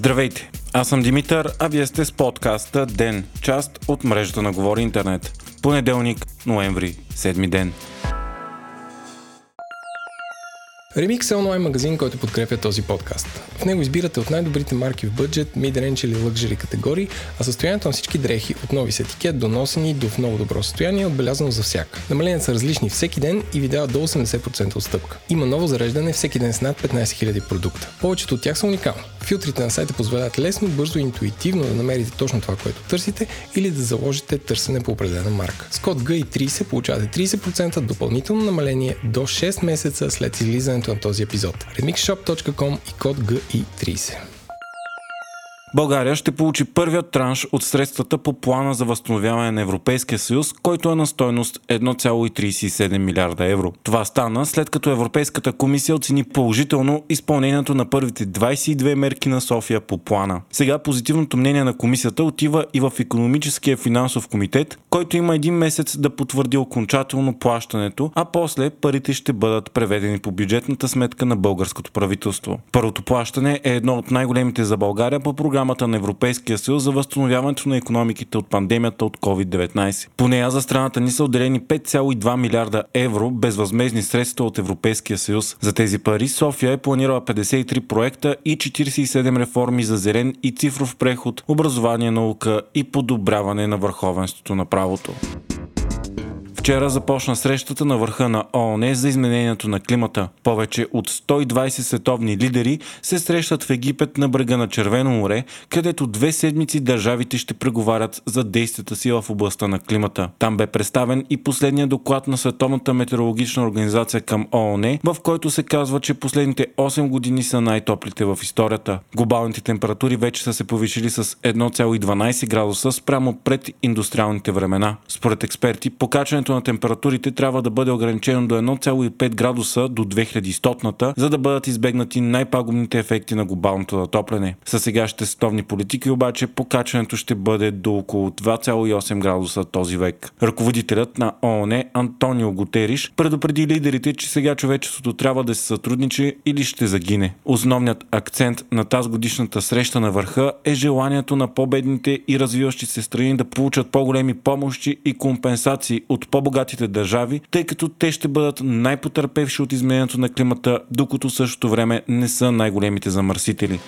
Здравейте! Аз съм Димитър, а вие сте с подкаста Ден, част от мрежата на Говори Интернет. Понеделник, ноември, седми ден. Remix е онлайн магазин, който подкрепя този подкаст. В него избирате от най-добрите марки в бъджет, mid-range или luxury категории, а състоянието на всички дрехи от нови с етикет до носени до в много добро състояние е отбелязано за всяка. Намаленията са различни всеки ден и ви дават до 80% отстъпка. Има ново зареждане всеки ден с над 15 000 продукта. Повечето от тях са уникални. Филтрите на сайта позволяват лесно, бързо и интуитивно да намерите точно това, което търсите или да заложите търсене по определена марка. С код GI30 получавате 30% допълнително намаление до 6 месеца след излизането на този епизод. remixshop.com и код GI30. България ще получи първият транш от средствата по плана за възстановяване на Европейския съюз, който е на стойност 1,37 милиарда евро. Това стана след като Европейската комисия оцени положително изпълнението на първите 22 мерки на София по плана. Сега позитивното мнение на комисията отива и в економическия финансов комитет, който има един месец да потвърди окончателно плащането, а после парите ще бъдат преведени по бюджетната сметка на българското правителство. Първото плащане е едно от най-големите за България по програма програмата на Европейския съюз за възстановяването на економиките от пандемията от COVID-19. По нея за страната ни са отделени 5,2 милиарда евро безвъзмезни средства от Европейския съюз. За тези пари София е планирала 53 проекта и 47 реформи за зелен и цифров преход, образование, наука и подобряване на върховенството на правото. Вчера започна срещата на върха на ООН за изменението на климата. Повече от 120 световни лидери се срещат в Египет на брега на Червено море, където две седмици държавите ще преговарят за действията си в областта на климата. Там бе представен и последният доклад на Световната метеорологична организация към ООН, в който се казва, че последните 8 години са най-топлите в историята. Глобалните температури вече са се повишили с 1,12 градуса спрямо пред индустриалните времена. Според експерти, покачването на температурите трябва да бъде ограничено до 1,5 градуса до 2100-ната, за да бъдат избегнати най-пагубните ефекти на глобалното затопляне. С сегашните световни политики обаче покачването ще бъде до около 2,8 градуса този век. Ръководителят на ООН Антонио Гутериш предупреди лидерите, че сега човечеството трябва да се сътрудничи или ще загине. Основният акцент на тази годишната среща на върха е желанието на по-бедните и развиващи се страни да получат по-големи помощи и компенсации от по по-богатите държави, тъй като те ще бъдат най-потърпевши от изменението на климата, докато същото време не са най-големите замърсители.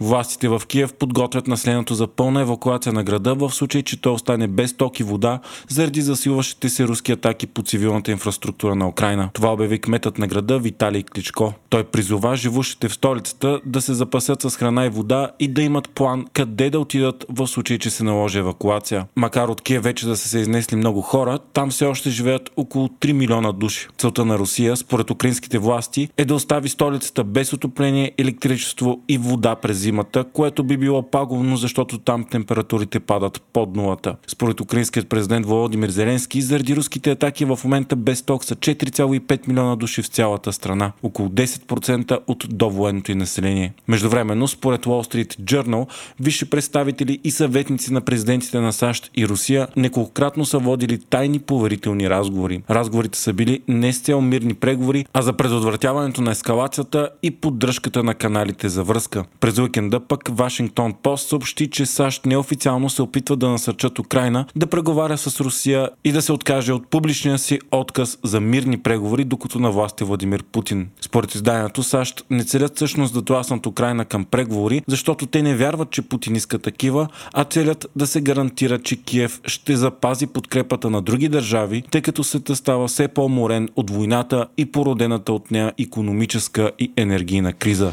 Властите в Киев подготвят населението за пълна евакуация на града в случай, че той остане без ток и вода заради засилващите се руски атаки по цивилната инфраструктура на Украина. Това обяви кметът на града Виталий Кличко. Той призова живущите в столицата да се запасят с храна и вода и да имат план къде да отидат в случай, че се наложи евакуация. Макар от Киев вече да са се изнесли много хора, там все още живеят около 3 милиона души. Целта на Русия, според украинските власти, е да остави столицата без отопление, електричество и вода през зимата, което би било пагубно, защото там температурите падат под нулата. Според украинският президент Володимир Зеленски, заради руските атаки в момента без ток са 4,5 милиона души в цялата страна, около 10% от довоенното и население. Междувременно, според Wall Street Journal, висши представители и съветници на президентите на САЩ и Русия неколкократно са водили тайни поверителни разговори. Разговорите са били не с цел мирни преговори, а за предотвратяването на ескалацията и поддръжката на каналите за връзка. През уикенда пък Вашингтон Пост съобщи, че САЩ неофициално се опитва да насърчат Украина да преговаря с Русия и да се откаже от публичния си отказ за мирни преговори, докато на власт е Владимир Путин. Според изданието САЩ не целят всъщност да тласнат Украина към преговори, защото те не вярват, че Путин иска такива, а целят да се гарантира, че Киев ще запази подкрепата на други държави, тъй като света става все по-морен от войната и породената от нея економическа и енергийна криза.